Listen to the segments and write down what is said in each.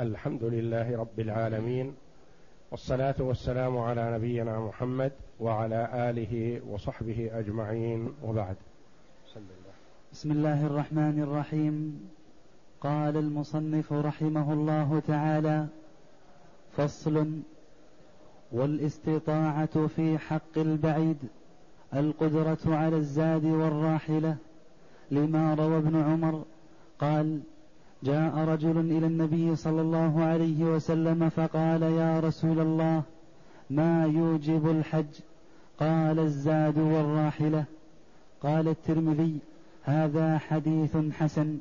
الحمد لله رب العالمين والصلاة والسلام على نبينا محمد وعلى آله وصحبه أجمعين وبعد. بسم الله الرحمن الرحيم. قال المصنف رحمه الله تعالى فصل والاستطاعة في حق البعيد القدرة على الزاد والراحلة لما روى ابن عمر قال جاء رجل إلى النبي صلى الله عليه وسلم فقال يا رسول الله ما يوجب الحج؟ قال الزاد والراحلة. قال الترمذي هذا حديث حسن.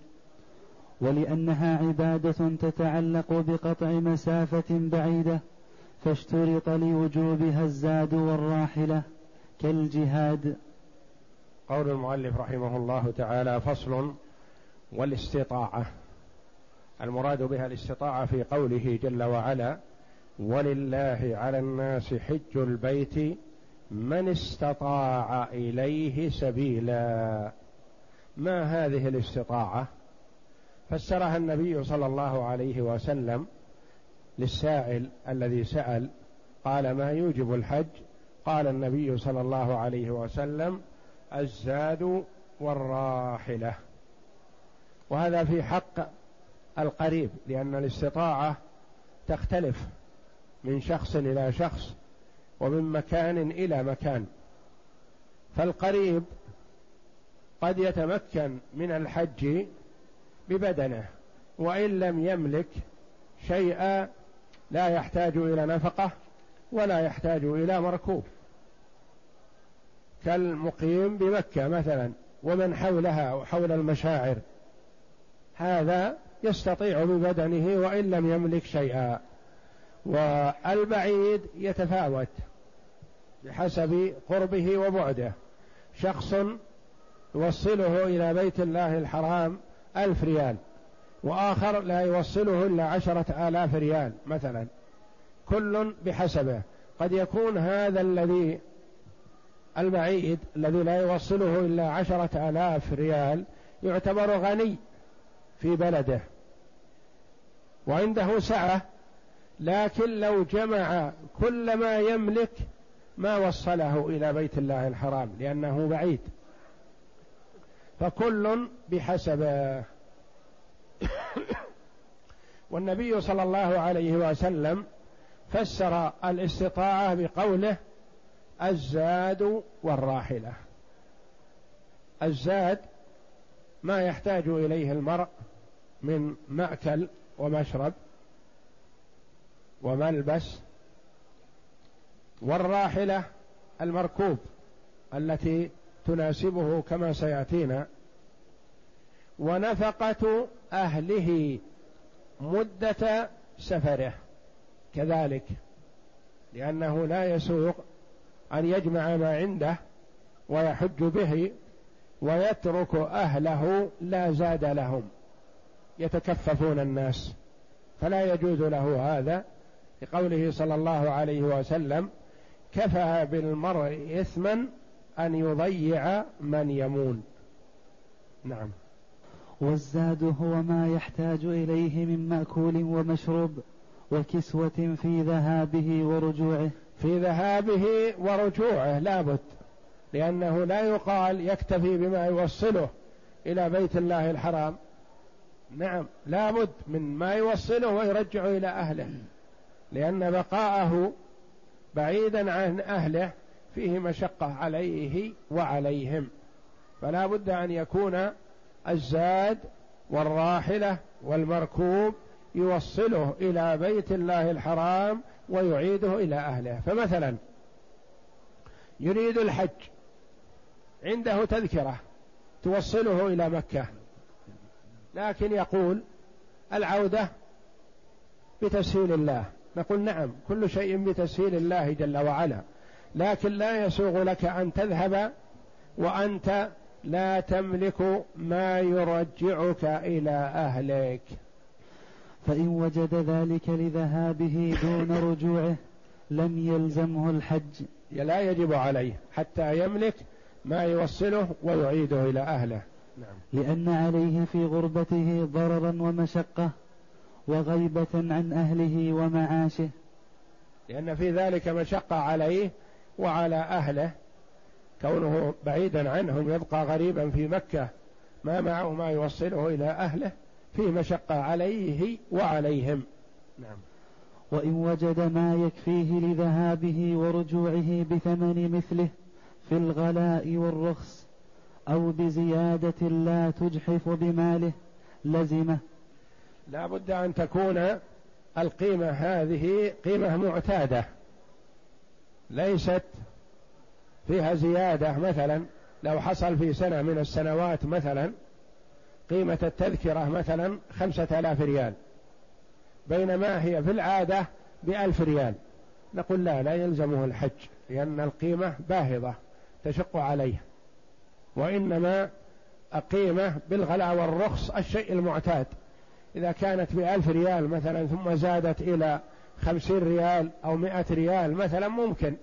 ولأنها عبادة تتعلق بقطع مسافة بعيدة فاشترط لوجوبها الزاد والراحلة كالجهاد. قول المؤلف رحمه الله تعالى فصل والاستطاعة. المراد بها الاستطاعة في قوله جل وعلا ولله على الناس حج البيت من استطاع إليه سبيلا. ما هذه الاستطاعة؟ فسرها النبي صلى الله عليه وسلم للسائل الذي سأل قال ما يوجب الحج؟ قال النبي صلى الله عليه وسلم الزاد والراحلة. وهذا في حق القريب لأن الاستطاعة تختلف من شخص إلى شخص ومن مكان إلى مكان. فالقريب قد يتمكن من الحج ببدنه وإن لم يملك شيئا لا يحتاج إلى نفقة ولا يحتاج إلى مركوب. كالمقيم بمكة مثلا ومن حولها وحول المشاعر. هذا يستطيع ببدنه وإن لم يملك شيئا. والبعيد يتفاوت بحسب قربه وبعده. شخص يوصله إلى بيت الله الحرام ألف ريال وآخر لا يوصله إلا عشرة آلاف ريال مثلا. كل بحسبه. قد يكون هذا الذي البعيد الذي لا يوصله إلا عشرة آلاف ريال يعتبر غني. في بلده. وعنده سعة لكن لو جمع كل ما يملك ما وصله إلى بيت الله الحرام لأنه بعيد. فكل بحسبه. والنبي صلى الله عليه وسلم فسر الاستطاعة بقوله الزاد والراحلة. الزاد ما يحتاج إليه المرء من مأكل ومشرب وملبس والراحلة المركوب التي تناسبه كما سيأتينا ونفقة أهله مدة سفره كذلك لأنه لا يسوق أن يجمع ما عنده ويحج به ويترك أهله لا زاد لهم. يتكففون الناس. فلا يجوز له هذا لقوله صلى الله عليه وسلم كفى بالمرء اثما أن يضيع من يمون. نعم. والزاد هو ما يحتاج إليه من مأكول ومشروب وكسوة في ذهابه ورجوعه. في ذهابه ورجوعه لابد لأنه لا يقال يكتفي بما يوصله إلى بيت الله الحرام. نعم لابد من ما يوصله ويرجع إلى أهله. لأن بقاءه بعيدا عن أهله فيه مشقة عليه وعليهم. فلا بد أن يكون الزاد والراحلة والمركوب يوصله إلى بيت الله الحرام ويعيده إلى أهله. فمثلا يريد الحج عنده تذكرة توصله إلى مكة. لكن يقول العودة بتسهيل الله. نقول نعم كل شيء بتسهيل الله جل وعلا. لكن لا يسوغ لك أن تذهب وأنت لا تملك ما يرجعك إلى أهلك. فإن وجد ذلك لذهابه دون رجوعه لم يلزمه الحج. لا يجب عليه حتى يملك ما يوصله ويعيده إلى أهله. نعم. لأن عليه في غربته ضررا ومشقة وغيبة عن أهله ومعاشه. لأن في ذلك مشقة عليه وعلى أهله. كونه بعيدا عنهم يبقى غريبا في مكة. ما معه ما يوصله إلى أهله. في مشقة عليه وعليهم. نعم. وإن وجد ما يكفيه لذهابه ورجوعه بثمن مثله في الغلاء والرخص أو بزيادة لا تجحف بماله لزمة. لا بد أن تكون القيمة هذه قيمة معتادة. ليست فيها زيادة مثلا لو حصل في سنة من السنوات مثلا قيمة التذكرة مثلا خمسة آلاف ريال بينما هي في العادة بألف ريال. نقول لا لا يلزمه الحج لأن القيمة باهظة تشق عليه. وإنما القيمة بالغلاء والرخص الشيء المعتاد. إذا كانت بألف ريال مثلا ثم زادت إلى خمسين ريال أو مئة ريال مثلا ممكن.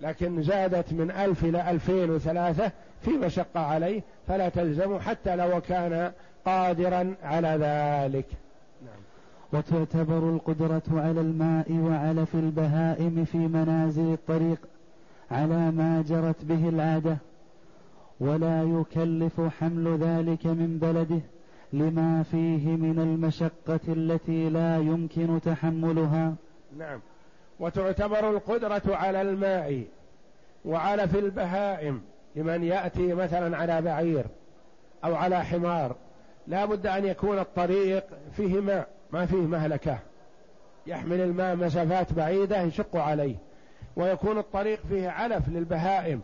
لكن زادت من ألف إلى ألفين وثلاثة في مشقة عليه فلا تلزم حتى لو كان قادرا على ذلك. نعم. وتعتبر القدرة على الماء وعلف البهائم في منازل الطريق على ما جرت به العادة. ولا يكلف حمل ذلك من بلده لما فيه من المشقة التي لا يمكن تحملها. نعم. وتعتبر القدرة على الماء وعلى في البهائم لمن يأتي مثلا على بعير أو على حمار. لا بد أن يكون الطريق فيه ماء ما فيه مهلكة. يحمل الماء مسافات بعيدة يشق عليه. ويكون الطريق فيه علف للبهائم.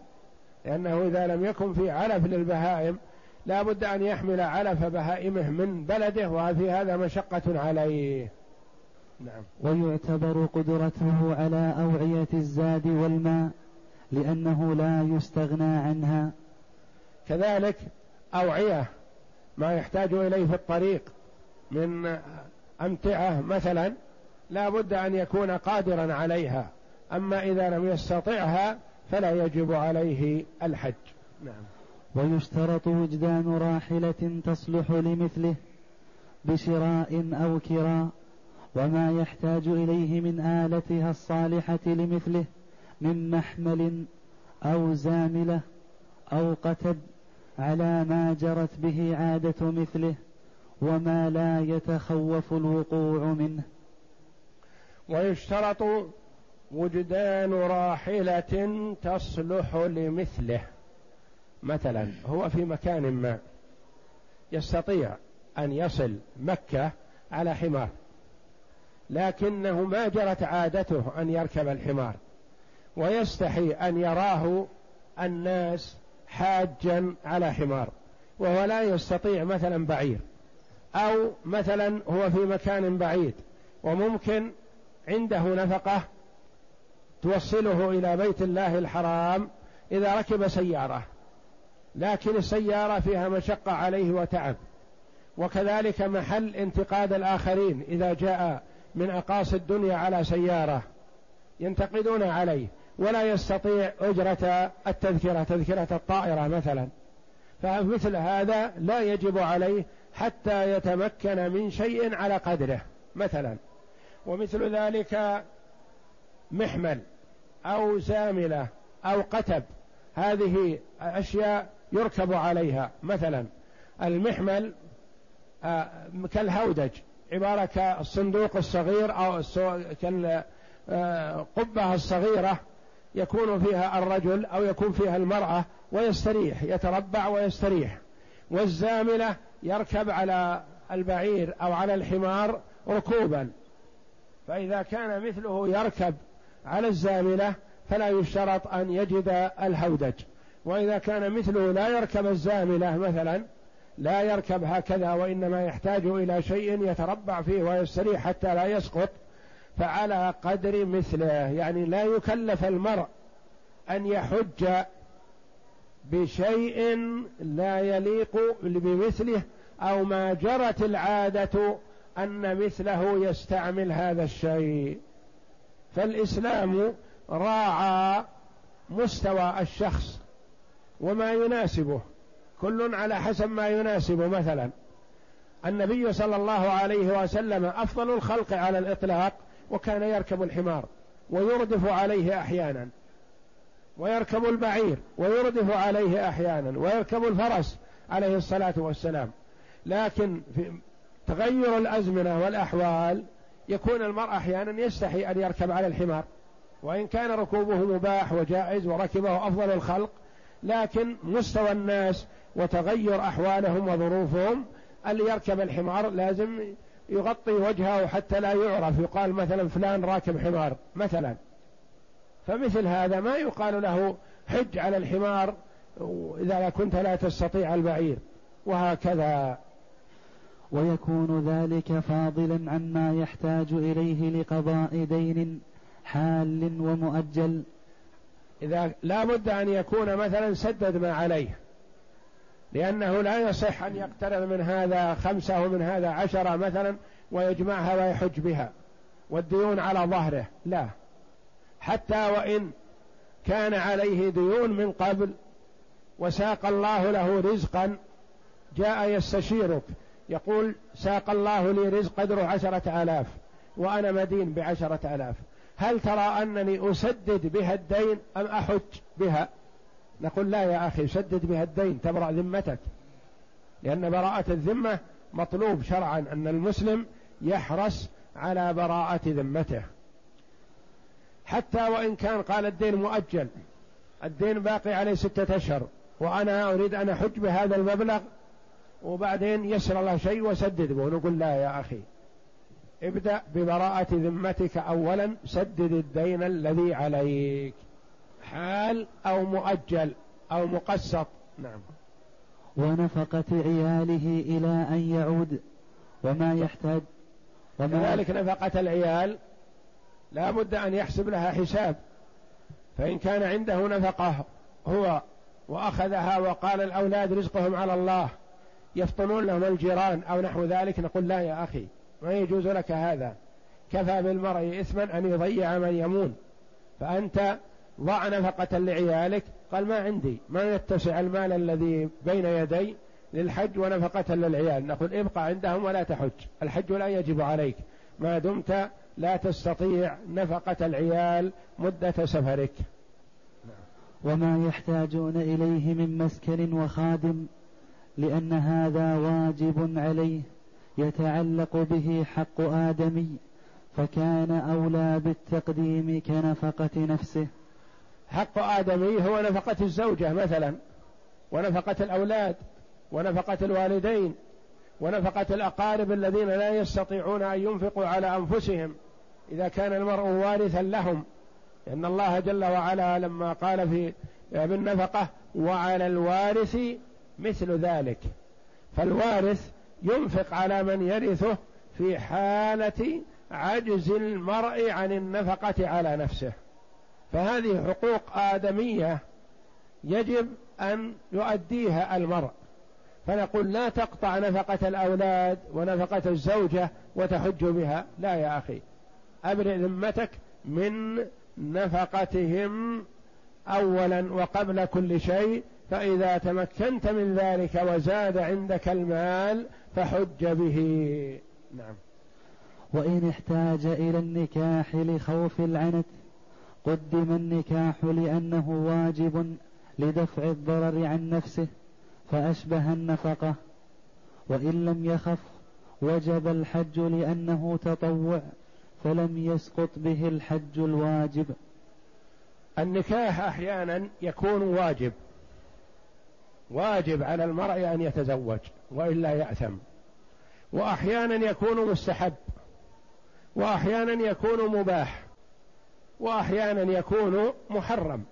لأنه إذا لم يكن فيه علف للبهائم لا بد أن يحمل علف بهائمه من بلده وفي هذا مشقة عليه. نعم. ويعتبر قدرته على أوعية الزاد والماء لأنه لا يستغنى عنها. كذلك أوعية ما يحتاج إليه في الطريق من أمتعة مثلا لا بد أن يكون قادرا عليها. أما إذا لم يستطعها فلا يجب عليه الحج. نعم. ويشترط وجدان راحلة تصلح لمثله بشراء أو كراء وما يحتاج إليه من آلتها الصالحة لمثله من محمل أو زاملة أو قتب على ما جرت به عادة مثله وما لا يتخوف الوقوع منه. ويشترط وجدان راحلة تصلح لمثله. مثلا هو في مكان ما يستطيع أن يصل مكة على حمار لكنه ما جرت عادته أن يركب الحمار ويستحي أن يراه الناس حاجا على حمار وهو لا يستطيع مثلا بعير أو مثلا هو في مكان بعيد وممكن عنده نفقة توصله إلى بيت الله الحرام إذا ركب سيارة. لكن السيارة فيها مشقة عليه وتعب. وكذلك محل انتقاد الآخرين إذا جاء من أقاصي الدنيا على سيارة ينتقدون عليه ولا يستطيع أجرة التذكرة تذكرة الطائرة مثلا. فمثل هذا لا يجب عليه حتى يتمكن من شيء على قدره مثلا. ومثل ذلك محمل. أو زاملة أو قتب. هذه أشياء يركب عليها. مثلا المحمل آه، كالهودج عبارة كالصندوق الصغير أو كالقبة آه، الصغيرة يكون فيها الرجل أو يكون فيها المرأة ويستريح يتربع ويستريح. والزاملة يركب على البعير أو على الحمار ركوبا. فإذا كان مثله يركب على الزاملة فلا يشترط أن يجد الهودج. وإذا كان مثله لا يركب الزاملة مثلا لا يركب هكذا وإنما يحتاج إلى شيء يتربع فيه ويستريح حتى لا يسقط فعلى قدر مثله. يعني لا يكلف المرء أن يحج بشيء لا يليق بمثله أو ما جرت العادة أن مثله يستعمل هذا الشيء. فالإسلام راعى مستوى الشخص وما يناسبه. كل على حسب ما يناسبه. مثلا النبي صلى الله عليه وسلم أفضل الخلق على الإطلاق وكان يركب الحمار ويردف عليه أحيانا ويركب البعير ويردف عليه أحيانا ويركب الفرس عليه الصلاة والسلام. لكن في تغير الأزمنة والأحوال يكون المرء أحيانا يستحي أن يركب على الحمار وإن كان ركوبه مباح وجائز وركبه أفضل الخلق لكن مستوى الناس وتغير أحوالهم وظروفهم اللي يركب الحمار لازم يغطي وجهه حتى لا يعرف. يقال مثلا فلان راكب حمار مثلا. فمثل هذا ما يقال له حج على الحمار إذا كنت لا تستطيع البعير وهكذا. ويكون ذلك فاضلا عما يحتاج إليه لقضاء دين حال ومؤجل. إذا لا بد أن يكون مثلا سدد ما عليه لأنه لا يصح أن يقترض من هذا خمسة ومن هذا عشرة مثلا ويجمعها ويحج بها والديون على ظهره. لا حتى وإن كان عليه ديون من قبل وساق الله له رزقا جاء يستشيرك. يقول ساق الله لي رزق قدره عشرة آلاف وأنا مدين بعشرة آلاف. هل ترى أنني أسدد بها الدين أم أحج بها؟ نقول لا يا أخي سدد بها الدين تبرأ ذمتك. لأن براءة الذمة مطلوب شرعا أن المسلم يحرص على براءة ذمته. حتى وإن كان قال الدين مؤجل الدين باقي عليه ستة أشهر وأنا أريد أن أحج بهذا المبلغ وبعدين يسر الله شيء وسدد به نقول لا يا أخي. ابدأ ببراءة ذمتك أولا سدد الدين الذي عليك. حال أو مؤجل أو مقسط. نعم. ونفقة عياله إلى أن يعود. وما يحتاج وما كذلك نفقة العيال لا بد أن يحسب لها حساب. فإن كان عنده نفقة هو وأخذها وقال الأولاد رزقهم على الله. يفطنون لهم الجيران أو نحو ذلك نقول لا يا أخي ما يجوز لك هذا. كفى بالمرء إثما أن يضيع من يمون. فأنت ضع نفقة لعيالك. قال ما عندي ما يتسع المال الذي بين يدي للحج ونفقة للعيال. نقول ابقى عندهم ولا تحج. الحج لا يجب عليك. ما دمت لا تستطيع نفقة العيال مدة سفرك. وما يحتاجون إليه من مسكن وخادم. لأن هذا واجب عليه يتعلق به حق آدمي فكان أولى بالتقديم كنفقة نفسه. حق آدمي هو نفقة الزوجة مثلا ونفقة الأولاد ونفقة الوالدين ونفقة الأقارب الذين لا يستطيعون أن ينفقوا على أنفسهم إذا كان المرء وارثا لهم. لأن الله جل وعلا لما قال في بالنفقة وعلى الوارث مثل ذلك. فالوارث ينفق على من يرثه في حالة عجز المرء عن النفقة على نفسه. فهذه حقوق آدمية يجب أن يؤديها المرء. فنقول لا تقطع نفقة الأولاد ونفقة الزوجة وتحج بها. لا يا أخي. أبرئ ذمتك من نفقتهم أولا وقبل كل شيء فإذا تمكنت من ذلك وزاد عندك المال فحج به. نعم. وإن احتاج إلى النكاح لخوف العنت قدم النكاح لأنه واجب لدفع الضرر عن نفسه فأشبه النفقة. وإن لم يخف وجب الحج لأنه تطوع فلم يسقط به الحج الواجب. النكاح أحيانا يكون واجب واجب على المرء أن يتزوج وإلا يأثم. وأحيانا يكون مستحب. وأحيانا يكون مباح. وأحيانا يكون محرم.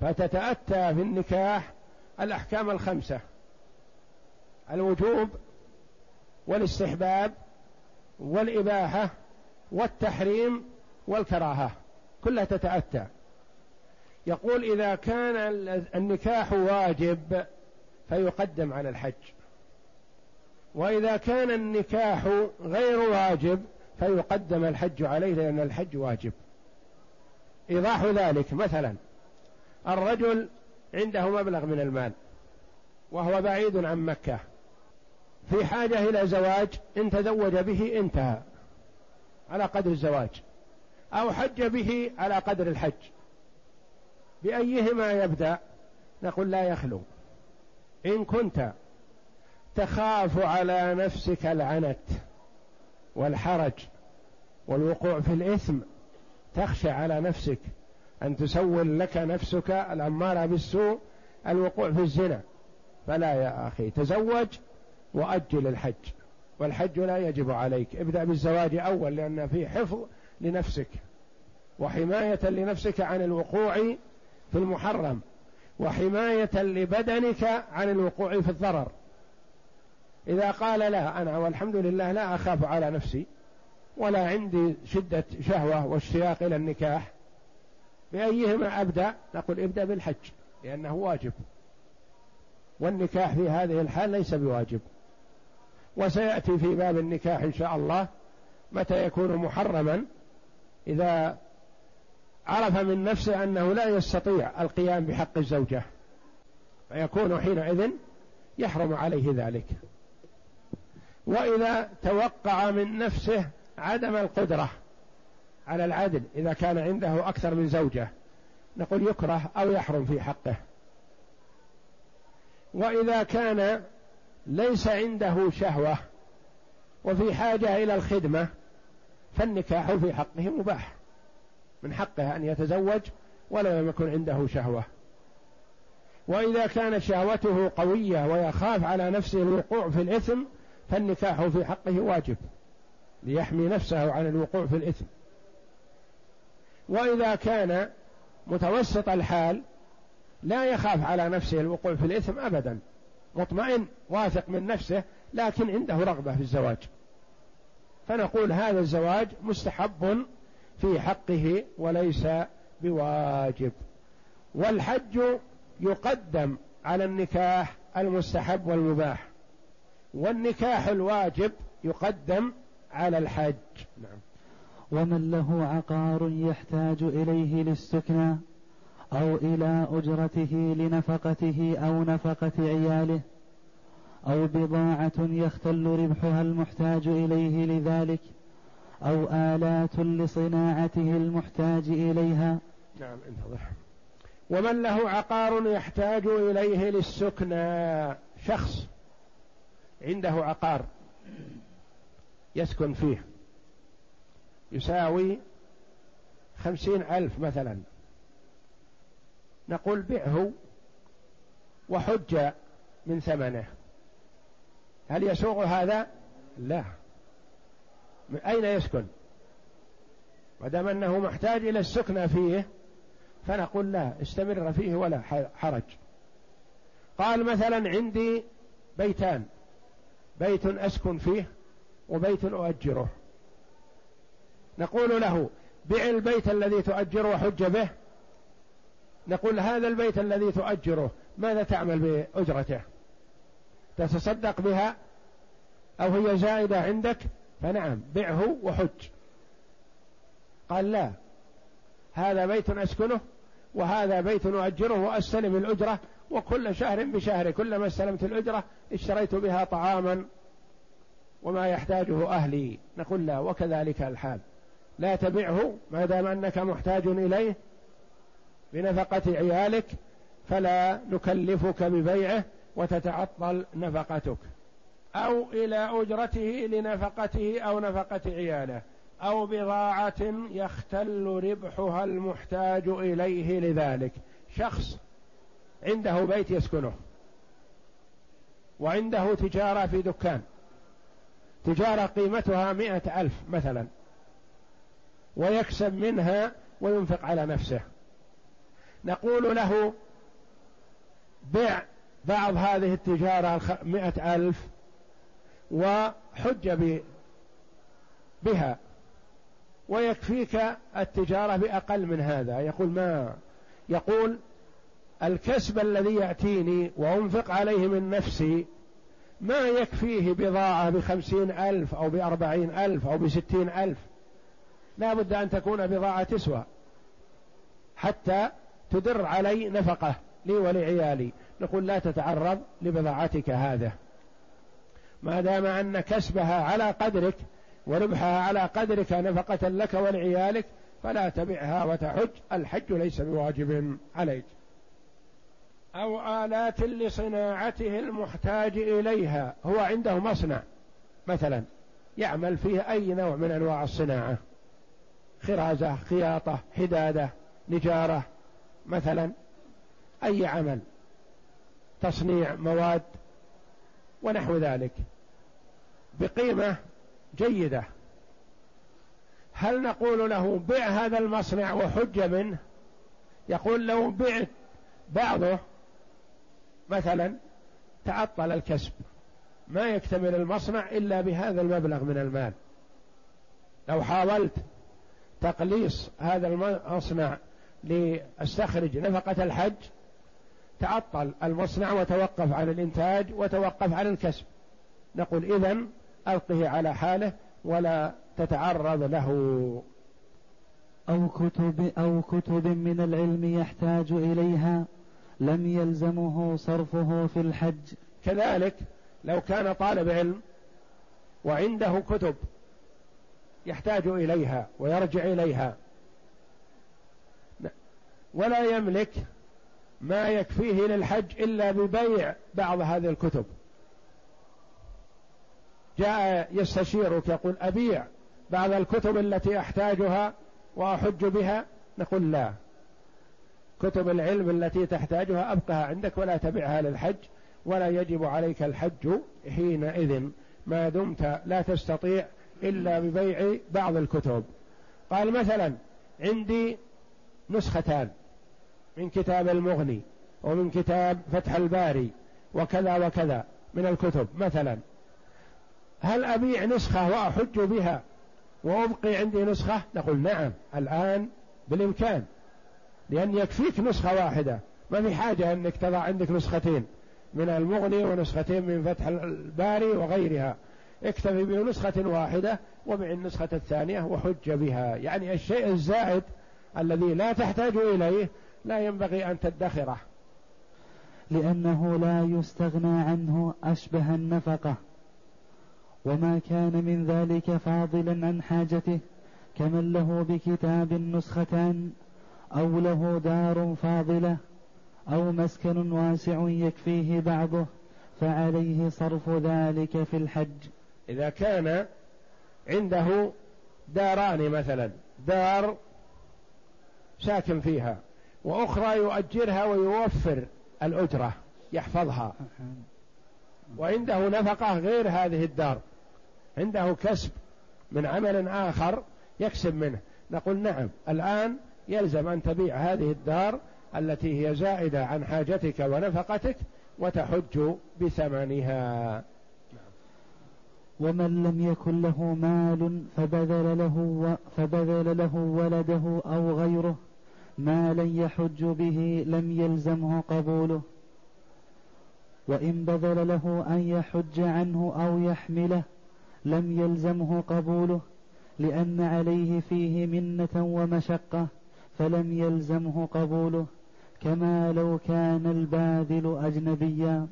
فتتأتى في النكاح الأحكام الخمسة. الوجوب والاستحباب والإباحة والتحريم والكراهة. كلها تتأتى. يقول إذا كان النكاح واجب فيقدم على الحج. وإذا كان النكاح غير واجب فيقدم الحج عليه لأن الحج واجب. إيضاح ذلك مثلا الرجل عنده مبلغ من المال وهو بعيد عن مكة. في حاجة إلى زواج إن تزوج به انتهى على قدر الزواج أو حج به على قدر الحج. بأيهما يبدأ؟ نقول لا يخلو. إن كنت تخاف على نفسك العنت والحرج والوقوع في الإثم تخشى على نفسك أن تسول لك نفسك الأمارة بالسوء الوقوع في الزنا. فلا يا أخي تزوج وأجل الحج. والحج لا يجب عليك. ابدأ بالزواج أول لأن فيه حفظ لنفسك وحماية لنفسك عن الوقوع في المحرم وحماية لبدنك عن الوقوع في الضرر. إذا قال لا أنا والحمد لله لا أخاف على نفسي ولا عندي شدة شهوة واشتياق إلى النكاح بأيهما أبدأ؟ نقول ابدأ بالحج لأنه واجب. والنكاح في هذه الحال ليس بواجب. وسيأتي في باب النكاح إن شاء الله متى يكون محرما إذا عرف من نفسه أنه لا يستطيع القيام بحق الزوجة فيكون حينئذ يحرم عليه ذلك. وإذا توقع من نفسه عدم القدرة على العدل إذا كان عنده أكثر من زوجة نقول يكره أو يحرم في حقه. وإذا كان ليس عنده شهوة وفي حاجة إلى الخدمة فالنكاح في حقه مباح. من حقه أن يتزوج ولا يكن عنده شهوة. وإذا كانت شهوته قوية ويخاف على نفسه الوقوع في الإثم فالنكاح في حقه واجب ليحمي نفسه عن الوقوع في الإثم. وإذا كان متوسط الحال لا يخاف على نفسه الوقوع في الإثم أبدا. مطمئن واثق من نفسه لكن عنده رغبة في الزواج. فنقول هذا الزواج مستحب في حقه وليس بواجب. والحج يقدم على النكاح المستحب والمباح. والنكاح الواجب يقدم على الحج. نعم. ومن له عقار يحتاج إليه للسكنى أو إلى أجرته لنفقته أو نفقة عياله أو بضاعة يختل ربحها المحتاج إليه لذلك أو آلات لصناعته المحتاج إليها. نعم انتظر. ومن له عقار يحتاج إليه للسكنى. شخص عنده عقار يسكن فيه يساوي خمسين ألف مثلا. نقول بعه وحج من ثمنه. هل يسوغ هذا؟ لا. من أين يسكن؟ ما دام أنه محتاج إلى السكنى فيه فنقول لا استمر فيه ولا حرج. قال مثلا عندي بيتان بيت أسكن فيه وبيت أؤجره. نقول له بع البيت الذي تؤجره وحج به. نقول هذا البيت الذي تؤجره ماذا تعمل بأجرته؟ تتصدق بها؟ أو هي زائدة عندك؟ فنعم بعه وحج. قال لا هذا بيت أسكنه وهذا بيت أؤجره وأستلم الأجرة وكل شهر بشهر كلما استلمت الأجرة اشتريت بها طعاما وما يحتاجه أهلي. نقول لا وكذلك الحال. لا تبعه ما دام أنك محتاج إليه بنفقة عيالك فلا نكلفك ببيعه وتتعطل نفقتك. أو إلى أجرته لنفقته أو نفقة عياله أو بضاعة يختل ربحها المحتاج إليه لذلك. شخص عنده بيت يسكنه وعنده تجارة في دكان تجارة قيمتها مئة ألف مثلا ويكسب منها وينفق على نفسه. نقول له بع بعض هذه التجارة مئة ألف وحج بها. ويكفيك التجارة بأقل من هذا. يقول ما؟ يقول الكسب الذي يأتيني وأنفق عليه من نفسي ما يكفيه بضاعة بخمسين ألف أو بأربعين ألف أو بستين ألف. لا بد أن تكون بضاعة تسوى حتى تدر علي نفقة لي ولعيالي. نقول لا تتعرض لبضاعتك هذا. ما دام أن كسبها على قدرك وربحها على قدرك نفقة لك ولعيالك فلا تبعها وتحج. الحج ليس بواجب عليك. أو آلات لصناعته المحتاج إليها. هو عنده مصنع مثلا يعمل فيه أي نوع من أنواع الصناعة. خرازة خياطة حدادة نجارة مثلا. أي عمل تصنيع مواد ونحو ذلك. بقيمة جيدة. هل نقول له بع هذا المصنع وحج منه؟ يقول لو بعت بعضه مثلا تعطل الكسب ما يكتمل المصنع إلا بهذا المبلغ من المال. لو حاولت تقليص هذا المصنع لأستخرج نفقة الحج تعطل المصنع وتوقف عن الإنتاج وتوقف عن الكسب. نقول إذن ألقه على حاله ولا تتعرض له. أو كتب أو كتب من العلم يحتاج إليها لم يلزمه صرفه في الحج. كذلك لو كان طالب علم وعنده كتب يحتاج إليها ويرجع إليها. ولا يملك ما يكفيه للحج إلا ببيع بعض هذه الكتب. جاء يستشيرك يقول أبيع بعض الكتب التي أحتاجها وأحج بها؟ نقول لا. كتب العلم التي تحتاجها ابقها عندك ولا تبعها للحج ولا يجب عليك الحج حينئذ. ما دمت لا تستطيع إلا ببيع بعض الكتب. قال مثلا عندي نسختان من كتاب المغني ومن كتاب فتح الباري وكذا وكذا من الكتب. مثلا هل أبيع نسخة وأحج بها وأبقي عندي نسخة؟ نقول نعم الآن بالإمكان لأن يكفيك نسخة واحدة. ما في حاجة أنك تضع عندك نسختين من المغني ونسختين من فتح الباري وغيرها. اكتفي بنسخة واحدة وبع النسخة الثانية وحج بها. يعني الشيء الزائد الذي لا تحتاج إليه لا ينبغي أن تدخره. لأنه لا يستغنى عنه أشبه النفقة. وما كان من ذلك فاضلا عن حاجته كمن له بكتاب نسختان أو له دار فاضلة أو مسكن واسع يكفيه بعضه فعليه صرف ذلك في الحج. إذا كان عنده داران مثلا دار ساكن فيها وأخرى يؤجرها ويوفر الأجرة يحفظها. وعنده نفقة غير هذه الدار. عنده كسب من عمل آخر يكسب منه. نقول نعم الآن يلزم أن تبيع هذه الدار التي هي زائدة عن حاجتك ونفقتك وتحج بثمنها. ومن لم يكن له مال فبذل له فبذل له ولده أو غيره ما لن يحج به لم يلزمه قبوله. وإن بذل له أن يحج عنه أو يحمله لم يلزمه قبوله لأن عليه فيه منة ومشقة فلم يلزمه قبوله كما لو كان الباذل أجنبيا.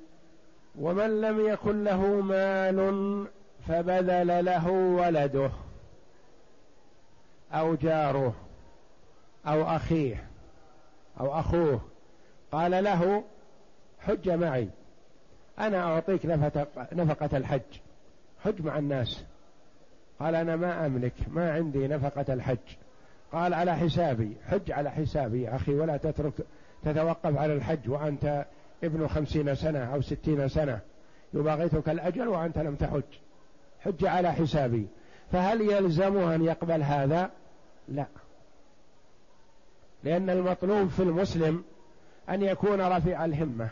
ومن لم يكن له مال فبذل له ولده أو جاره أو أخيه أو أخوه. قال له حج معي أنا أعطيك نفقة الحج. حج مع الناس. قال أنا ما أملك ما عندي نفقة الحج. قال على حسابي حج على حسابي يا أخي ولا تترك تتوقف على الحج وأنت ابن خمسين سنة أو ستين سنة. يباغتك الأجل وأنت لم تحج. حج على حسابي. فهل يلزمه أن يقبل هذا؟ لا. لأن المطلوب في المسلم أن يكون رفيع الهمة.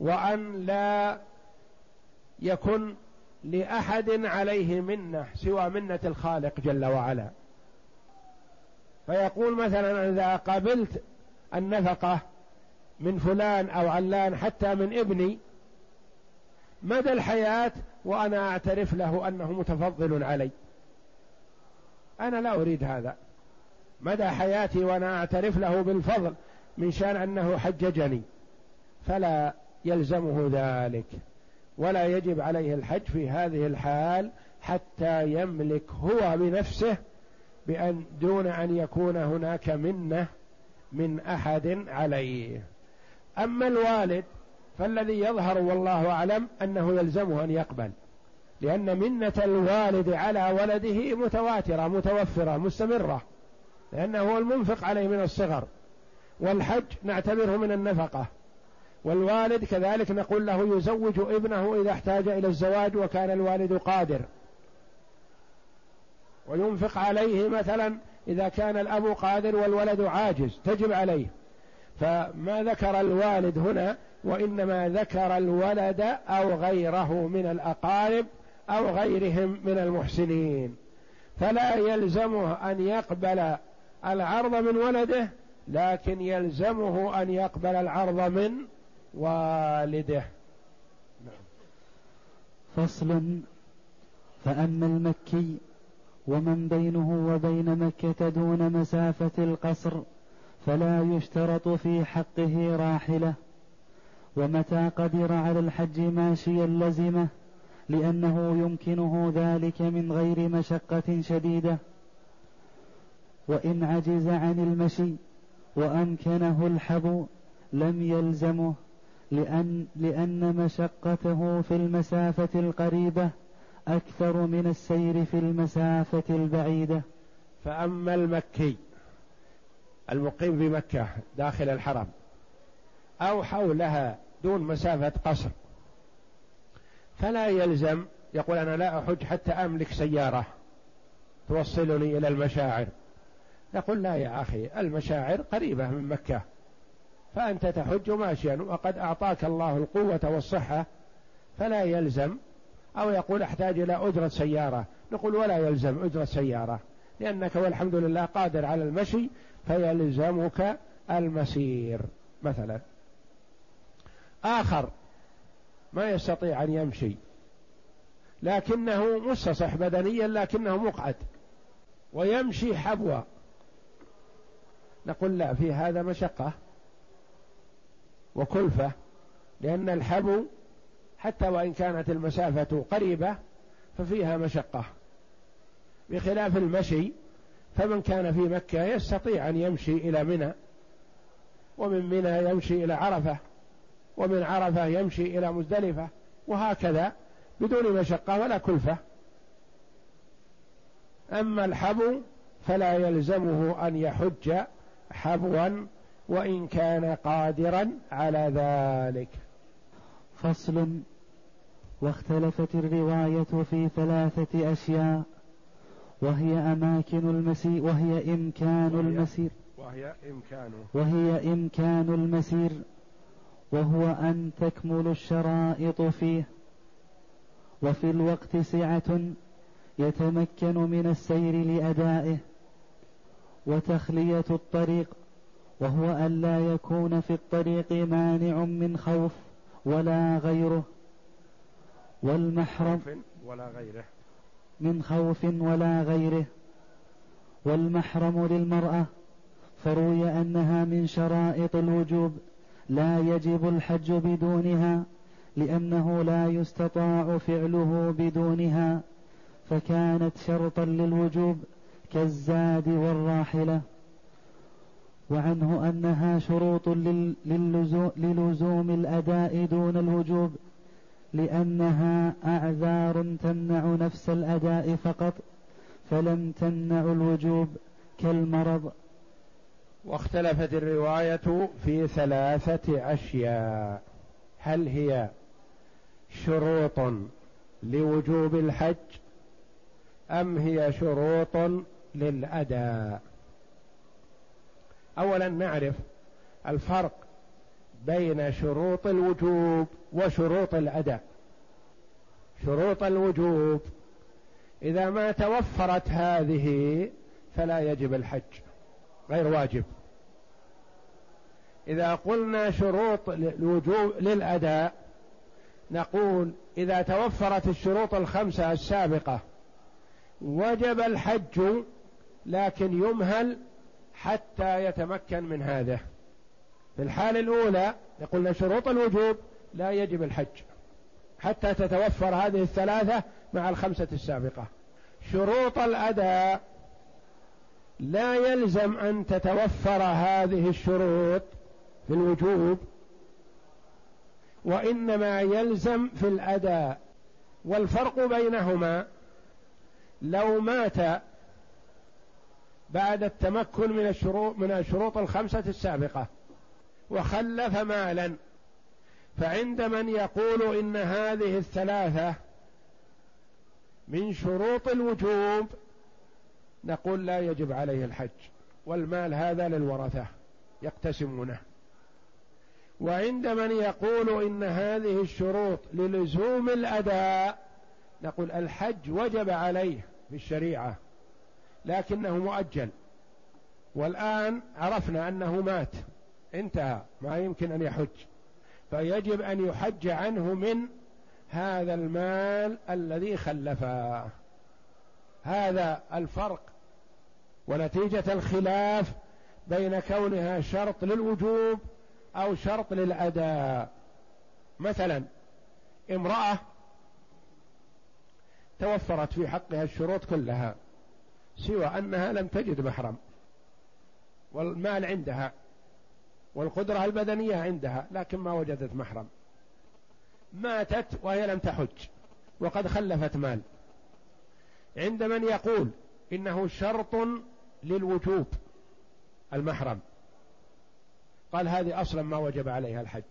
وأن لا يكن لأحد عليه منة سوى منة الخالق جل وعلا. فيقول مثلا إذا قبلت النفقة من فلان أو علان حتى من ابني مدى الحياة وأنا أعترف له أنه متفضل علي؟ أنا لا أريد هذا. مدى حياتي وأنا أعترف له بالفضل من شان أنه حججني فلا يلزمه ذلك. ولا يجب عليه الحج في هذه الحال حتى يملك هو بنفسه بأن دون أن يكون هناك منة من أحد عليه. أما الوالد فالذي يظهر والله أعلم أنه يلزمه أن يقبل لأن منة الوالد على ولده متواترة متوفرة مستمرة لأنه هو المنفق عليه من الصغر. والحج نعتبره من النفقة. والوالد كذلك نقول له يزوج ابنه إذا احتاج إلى الزواج وكان الوالد قادر. وينفق عليه مثلا إذا كان الأب قادر والولد عاجز تجب عليه. فما ذكر الوالد هنا وإنما ذكر الولد أو غيره من الأقارب أو غيرهم من المحسنين. فلا يلزمه أن يقبل العرض من ولده لكن يلزمه أن يقبل العرض من والده. فصل. فأما المكي ومن بينه وبين مكة دون مسافة القصر فلا يشترط في حقه راحلة. ومتى قدر على الحج ماشيا لزمة لأنه يمكنه ذلك من غير مشقة شديدة. وإن عجز عن المشي وأمكنه الحب لم يلزمه. لأن, لأن مشقته في المسافة القريبة أكثر من السير في المسافة البعيدة. فأما المكي المقيم بمكة داخل الحرم أو حولها دون مسافة قصر فلا يلزم يقول أنا لا أحج حتى أملك سيارة توصلني إلى المشاعر. يقول لا يا أخي المشاعر قريبة من مكة. فأنت تحج ماشيا وقد أعطاك الله القوة والصحة فلا يلزم. أو يقول أحتاج إلى أجرة سيارة نقول ولا يلزم أجرة سيارة لأنك والحمد لله قادر على المشي فيلزمك المسير مثلا. آخر ما يستطيع أن يمشي لكنه مستصح بدنيا لكنه مقعد ويمشي حبوا نقول لا في هذا مشقة. وكلفة لأن الحبو حتى وإن كانت المسافة قريبة ففيها مشقة. بخلاف المشي فمن كان في مكة يستطيع أن يمشي إلى منى ومن منى يمشي إلى عرفة ومن عرفة يمشي إلى مزدلفة وهكذا بدون مشقة ولا كلفة. أما الحبو فلا يلزمه أن يحج حبوا وإن كان قادرا على ذلك. فصل. واختلفت الرواية في ثلاثة أشياء وهي أماكن المسير وهي إمكان وهي المسير. وهي إمكان. وهي إمكان المسير وهو أن تكمل الشرائط فيه. وفي الوقت سعة يتمكن من السير لأدائه وتخلية الطريق وهو أن لا يكون في الطريق مانع من خوف ولا غيره والمحرم ولا غيره. من خوف ولا غيره والمحرم للمرأة فروي أنها من شرائط الوجوب لا يجب الحج بدونها لأنه لا يستطاع فعله بدونها فكانت شرطا للوجوب كالزاد والراحلة وعنه أنها شروط للزوم الأداء دون الوجوب لأنها أعذار تمنع نفس الأداء فقط فلم تمنع الوجوب كالمرض. واختلفت الرواية في ثلاثة أشياء. هل هي شروط لوجوب الحج أم هي شروط للأداء؟ أولا نعرف الفرق بين شروط الوجوب وشروط الأداء. شروط الوجوب إذا ما توفرت هذه فلا يجب الحج غير واجب. إذا قلنا شروط الوجوب للأداء نقول إذا توفرت الشروط الخمسة السابقة وجب الحج لكن يمهل حتى يتمكن من هذا. في الحالة الأولى قلنا شروط الوجوب لا يجب الحج. حتى تتوفر هذه الثلاثة مع الخمسة السابقة. شروط الأداء لا يلزم أن تتوفر هذه الشروط في الوجوب وإنما يلزم في الأداء. والفرق بينهما لو مات بعد التمكن من الشروط من الشروط الخمسة السابقة. وخلف مالا. فعند من يقول إن هذه الثلاثة من شروط الوجوب نقول لا يجب عليه الحج. والمال هذا للورثة يقتسمونه. وعند من يقول إن هذه الشروط للزوم الأداء نقول الحج وجب عليه في الشريعة. لكنه مؤجل. والآن عرفنا أنه مات. انتهى. ما يمكن أن يحج. فيجب أن يحج عنه من هذا المال الذي خلفه. هذا الفرق ونتيجة الخلاف بين كونها شرط للوجوب أو شرط للأداء. مثلا امرأة توفرت في حقها الشروط كلها. سوى أنها لم تجد محرم. والمال عندها والقدرة البدنية عندها لكن ما وجدت محرم. ماتت وهي لم تحج وقد خلفت مال. عند من يقول إنه شرط للوجوب المحرم. قال هذه أصلا ما وجب عليها الحج.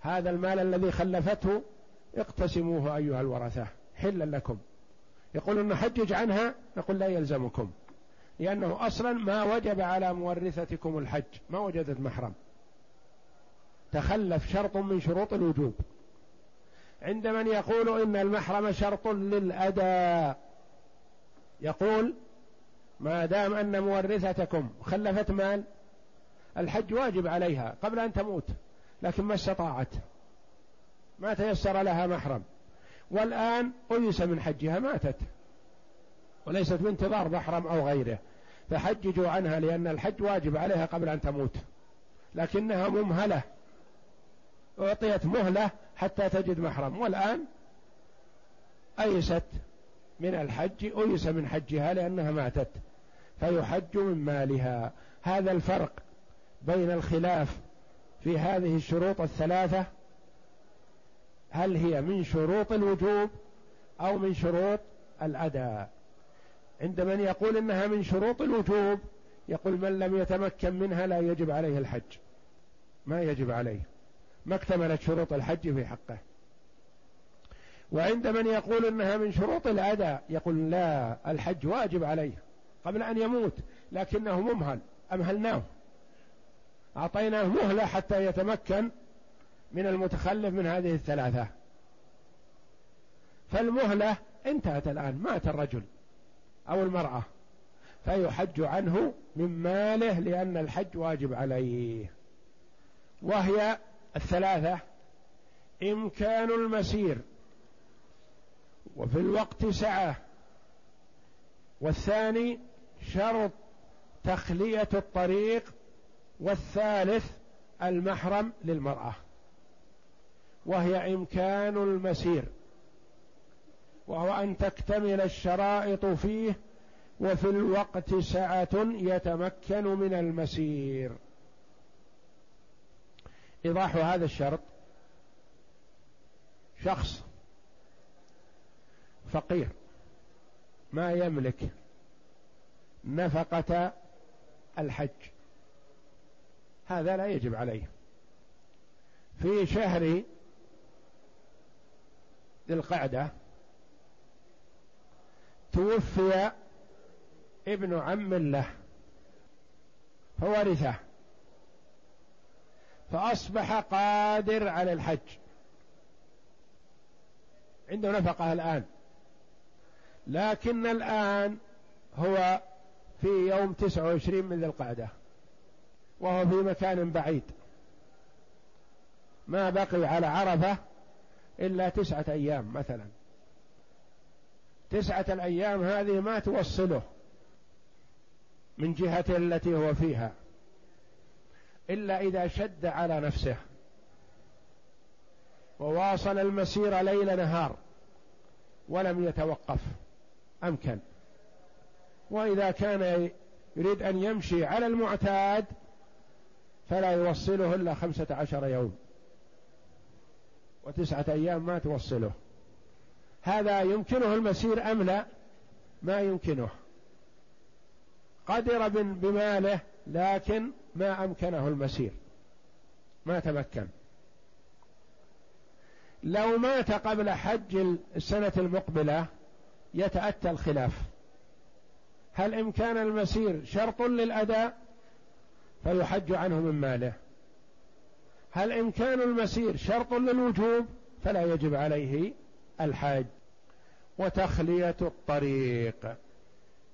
هذا المال الذي خلفته اقتسموه أيها الورثة حلا لكم. يقول نحجج عنها نقول لا يلزمكم لأنه أصلا ما وجب على مورثتكم الحج ما وجدت محرم. تخلف شرط من شروط الوجوب. عند من يقول إن المحرم شرط للأداء يقول ما دام أن مورثتكم خلفت مال الحج واجب عليها قبل أن تموت لكن ما استطاعت ما تيسر لها محرم. والآن أيس من حجها ماتت وليست بانتظار محرم أو غيره. فحججوا عنها لأن الحج واجب عليها قبل أن تموت. لكنها ممهلة. أعطيت مهلة حتى تجد محرم. والآن أيست من الحج أيس من حجها لأنها ماتت. فيحج من مالها. هذا الفرق بين الخلاف في هذه الشروط الثلاثة هل هي من شروط الوجوب أو من شروط الأداء؟ عند من يقول إنها من شروط الوجوب يقول من لم يتمكن منها لا يجب عليه الحج. ما يجب عليه. ما اكتملت شروط الحج في حقه. وعند من يقول إنها من شروط الأداء يقول لا الحج واجب عليه قبل أن يموت لكنه ممهل. أمهلناه. أعطيناه مهلة حتى يتمكن من المتخلف من هذه الثلاثة. فالمهلة انتهت الآن مات الرجل أو المرأة فيحج عنه من ماله لأن الحج واجب عليه. وهي الثلاثة إمكان المسير وفي الوقت سعة والثاني شرط تخلية الطريق والثالث المحرم للمرأة. وهي إمكان المسير وهو أن تكتمل الشرائط فيه وفي الوقت سعة يتمكن من المسير. إيضاح هذا الشرط شخص فقير ما يملك نفقة الحج هذا لا يجب عليه. في شهر ذي القعدة توفي ابن عم له فورثه فأصبح قادر على الحج. عنده نفقة الآن لكن الآن هو في يوم تسعة وعشرين من ذي القعدة وهو في مكان بعيد. ما بقي على عرفة إلا تسعة أيام مثلا. تسعة الأيام هذه ما توصله من جهة التي هو فيها إلا إذا شد على نفسه وواصل المسير ليل نهار ولم يتوقف أمكن. وإذا كان يريد أن يمشي على المعتاد فلا يوصله إلا خمسة عشر يوم. وتسعة أيام ما توصله. هذا يمكنه المسير أم لا؟ ما يمكنه. قدر بماله لكن ما أمكنه المسير. ما تمكن. لو مات قبل حج السنة المقبلة يتأتى الخلاف. هل إمكان المسير شرط للأداء؟ فيحج عنه من ماله. هل إمكان المسير شرط للوجوب فلا يجب عليه الحاج. وتخلية الطريق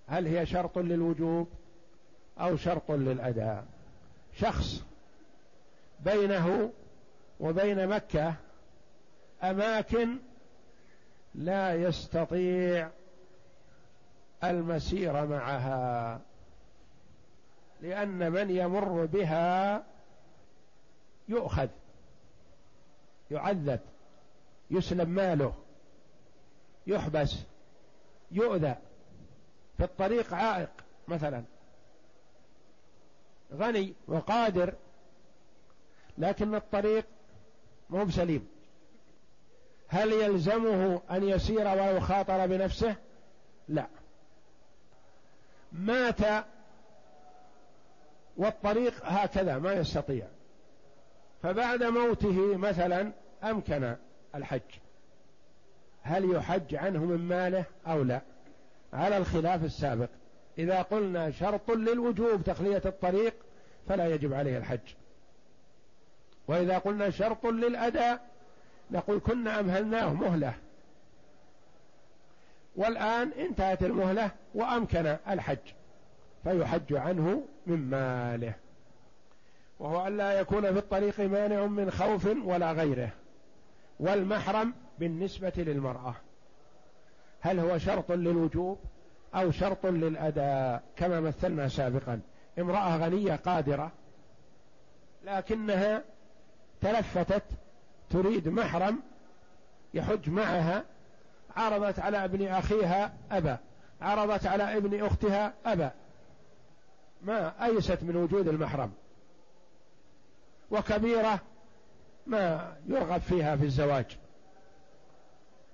هل هي شرط للوجوب أو شرط للأداء؟ شخص بينه وبين مكة أماكن لا يستطيع المسير معها لأن من يمر بها يؤخذ يعذب يسلم ماله يحبس يؤذى في الطريق عائق مثلا. غني وقادر لكن الطريق مو بسليم. هل يلزمه أن يسير ويخاطر بنفسه؟ لا. مات والطريق هكذا ما يستطيع. فبعد موته مثلا أمكن الحج. هل يحج عنه من ماله أو لا؟ على الخلاف السابق. إذا قلنا شرط للوجوب تخلية الطريق فلا يجب عليه الحج. وإذا قلنا شرط للأداء نقول كنا أمهلناه مهلة. والآن انتهت المهلة وأمكن الحج. فيحج عنه من ماله. وهو ألا يكون في الطريق مانع من خوف ولا غيره. والمحرم بالنسبة للمرأة. هل هو شرط للوجوب أو شرط للأداء؟ كما مثلنا سابقا. امرأة غنية قادرة لكنها تلفتت تريد محرم يحج معها عرضت على ابن أخيها أبى عرضت على ابن أختها أبى ما أيست من وجود المحرم؟ وكبيرة ما يرغب فيها في الزواج.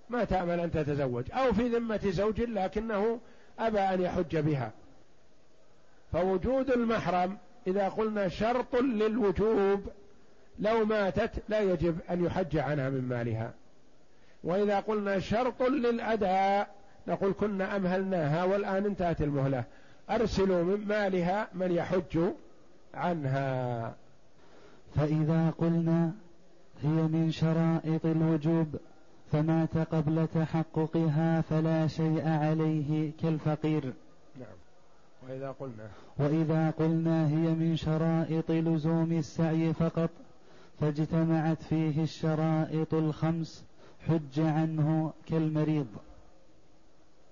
ما تأمل أن تتزوج. أو في ذمة زوج لكنه أبى أن يحج بها. فوجود المحرم إذا قلنا شرط للوجوب لو ماتت لا يجب أن يحج عنها من مالها. وإذا قلنا شرط للأداء نقول كنا أمهلناها والآن انتهت المهلة. أرسلوا من مالها من يحج عنها. فإذا قلنا هي من شرائط الوجوب فمات قبل تحققها فلا شيء عليه كالفقير. نعم. وإذا قلنا وإذا قلنا هي من شرائط لزوم السعي فقط فاجتمعت فيه الشرائط الخمس حج عنه كالمريض.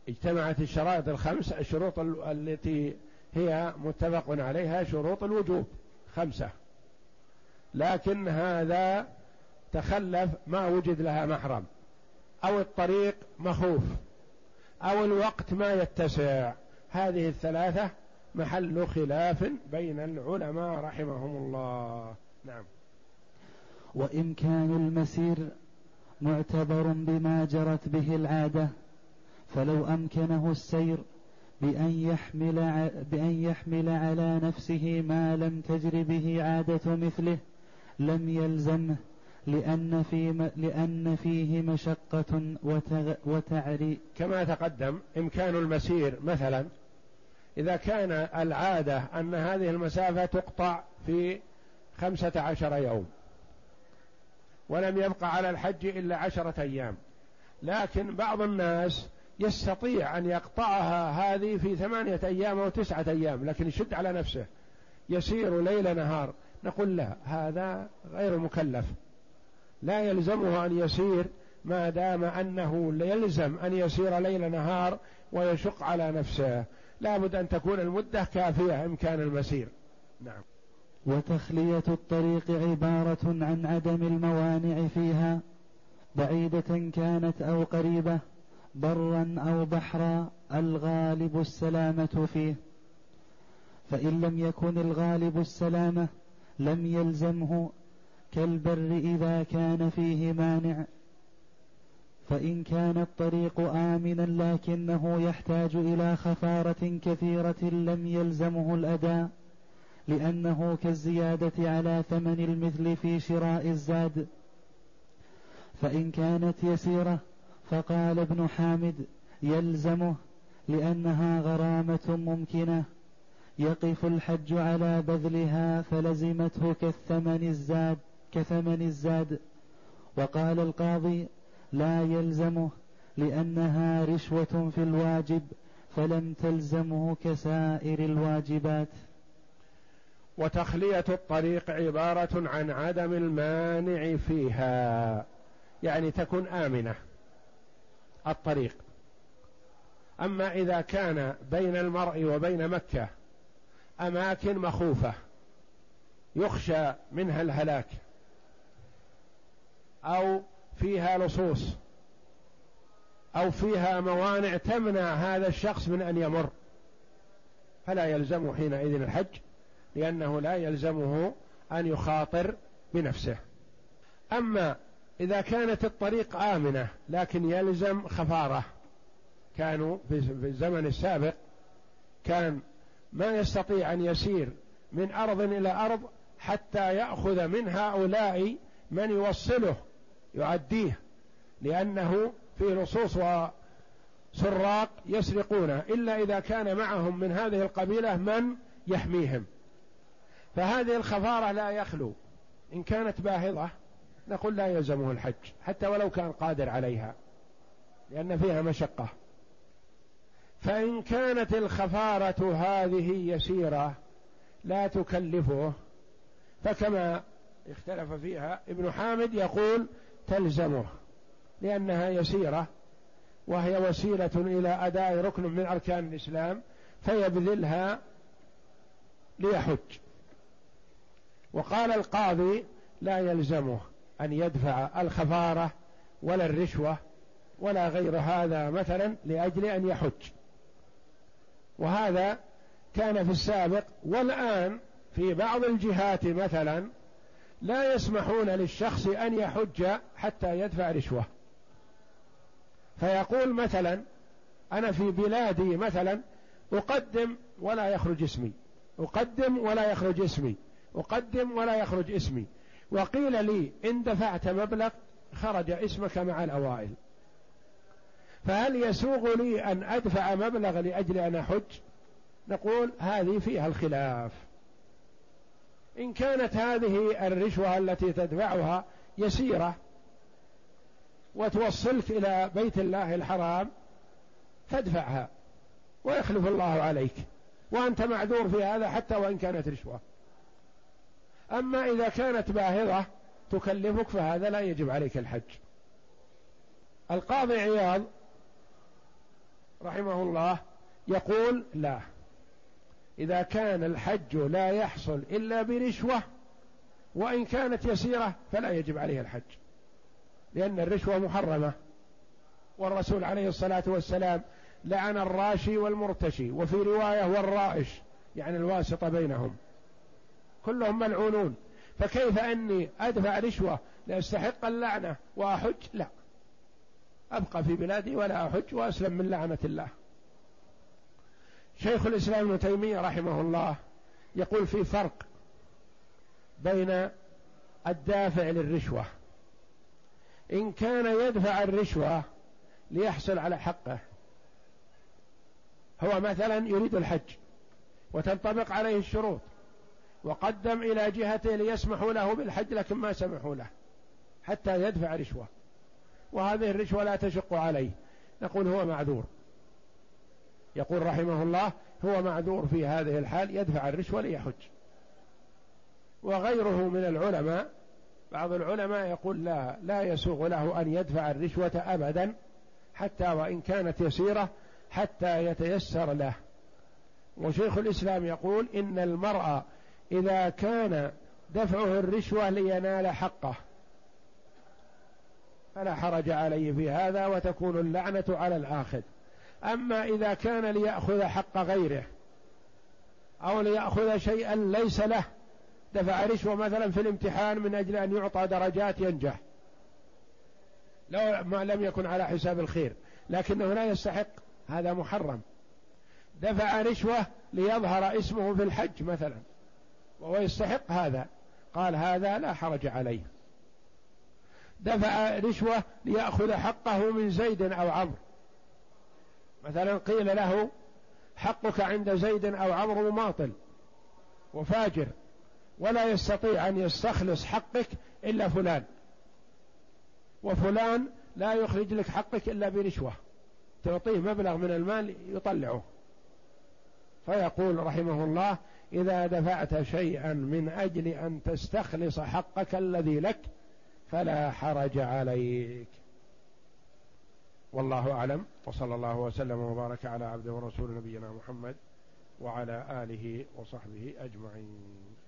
اجتمعت الشرائط الخمس الشروط التي هي متفق عليها شروط الوجوب. خمسة. لكن هذا تخلف ما وجد لها محرم. أو الطريق مخوف أو الوقت ما يتسع. هذه الثلاثة محل خلاف بين العلماء رحمهم الله. نعم. وامكان المسير معتبر بما جرت به العادة فلو أمكنه السير بأن يحمل بأن يحمل على نفسه ما لم تجر به عادة مثله لم يلزمه لأن في لأن فيه مشقة وتعري كما تقدم إمكان المسير مثلا إذا كان العادة أن هذه المسافة تقطع في خمسة عشر يوم ولم يبقى على الحج إلا عشرة أيام لكن بعض الناس يستطيع أن يقطعها هذه في ثمانية أيام أو تسعة أيام لكن يشد على نفسه يسير ليل نهار نقول لا هذا غير مكلف. لا يلزمه أن يسير ما دام أنه يلزم أن يسير ليل نهار ويشق على نفسه. لابد أن تكون المدة كافية إمكان المسير. نعم. وتخلية الطريق عبارة عن عدم الموانع فيها. بعيدة كانت أو قريبة برا أو بحرا الغالب السلامة فيه. فإن لم يكن الغالب السلامة لم يلزمه كالبر إذا كان فيه مانع فإن كان الطريق آمنا لكنه يحتاج إلى خفارة كثيرة لم يلزمه الأداء لأنه كالزيادة على ثمن المثل في شراء الزاد. فإن كانت يسيرة فقال ابن حامد يلزمه لأنها غرامة ممكنة. يقف الحج على بذلها فلزمته كالثمن الزاد كثمن الزاد. وقال القاضي لا يلزمه لأنها رشوة في الواجب فلم تلزمه كسائر الواجبات. وتخلية الطريق عبارة عن عدم المانع فيها يعني تكون آمنة الطريق. أما إذا كان بين المرء وبين مكة أماكن مخوفة يخشى منها الهلاك أو فيها لصوص أو فيها موانع تمنع هذا الشخص من أن يمر. فلا يلزمه حينئذ الحج لأنه لا يلزمه أن يخاطر بنفسه. أما إذا كانت الطريق آمنة لكن يلزم خفارة. كانوا في الزمن السابق كان ما يستطيع أن يسير من أرض إلى أرض حتى يأخذ من هؤلاء من يوصله يؤديه لأنه في لصوص وسراق يسرقونه إلا إذا كان معهم من هذه القبيلة من يحميهم. فهذه الخفارة لا يخلو. إن كانت باهظة نقول لا يلزمه الحج حتى ولو كان قادر عليها لأن فيها مشقة. فإن كانت الخفارة هذه يسيرة لا تكلفه فكما اختلف فيها ابن حامد يقول تلزمه لأنها يسيرة وهي وسيلة إلى أداء ركن من أركان الإسلام فيبذلها ليحج. وقال القاضي لا يلزمه أن يدفع الخفارة ولا الرشوة ولا غير هذا مثلا لأجل أن يحج. وهذا كان في السابق والآن في بعض الجهات مثلا لا يسمحون للشخص أن يحج حتى يدفع رشوة. فيقول مثلا أنا في بلادي مثلا أقدم ولا يخرج اسمي أقدم ولا يخرج اسمي أقدم ولا يخرج اسمي. وقيل لي إن دفعت مبلغ خرج اسمك مع الأوائل. فهل يسوغ لي أن أدفع مبلغ لأجل أن أحج؟ نقول هذه فيها الخلاف. إن كانت هذه الرشوة التي تدفعها يسيرة وتوصلك إلى بيت الله الحرام فادفعها ويخلف الله عليك وأنت معذور في هذا حتى وإن كانت رشوة. أما إذا كانت باهظة تكلفك فهذا لا يجب عليك الحج. القاضي عياض رحمه الله يقول لا. إذا كان الحج لا يحصل إلا برشوة وإن كانت يسيرة فلا يجب عليه الحج لأن الرشوة محرمة. والرسول عليه الصلاة والسلام لعن الراشي والمرتشي وفي رواية والرائش يعني الواسطة بينهم. كلهم ملعونون. فكيف أني أدفع رشوة لأستحق اللعنة وأحج؟ لا. أبقى في بلادي ولا أحج وأسلم من لعنة الله. شيخ الإسلام ابن تيمية رحمه الله يقول في فرق بين الدافع للرشوة. إن كان يدفع الرشوة ليحصل على حقه. هو مثلا يريد الحج وتنطبق عليه الشروط وقدم إلى جهته ليسمحوا له بالحج لكن ما سمحوا له حتى يدفع رشوة. وهذه الرشوة لا تشق عليه. نقول هو معذور. يقول رحمه الله هو معذور في هذه الحال يدفع الرشوة ليحج. وغيره من العلماء بعض العلماء يقول لا لا يسوغ له أن يدفع الرشوة أبدا حتى وإن كانت يسيرة حتى يتيسر له. وشيخ الإسلام يقول إن المرأة إذا كان دفعه الرشوة لينال حقه. فلا حرج عليه في هذا وتكون اللعنة على الآخذ أما إذا كان ليأخذ حق غيره أو ليأخذ شيئا ليس له دفع رشوة مثلا في الامتحان من أجل أن يعطى درجات ينجح. لو ما لم يكن على حساب الخير لكنه لا يستحق هذا محرم. دفع رشوة ليظهر اسمه في الحج مثلا وهو يستحق هذا. قال هذا لا حرج عليه. دفع رشوة ليأخذ حقه من زيد أو عمرو. مثلا قيل له حقك عند زيد أو عمرو مماطل وفاجر ولا يستطيع أن يستخلص حقك إلا فلان. وفلان لا يخرج لك حقك إلا برشوة. تعطيه مبلغ من المال يطلعه. فيقول رحمه الله إذا دفعت شيئا من أجل أن تستخلص حقك الذي لك فلا حرج عليك. والله أعلم. وصلى الله وسلم وبارك على عبده ورسول نبينا محمد وعلى آله وصحبه أجمعين.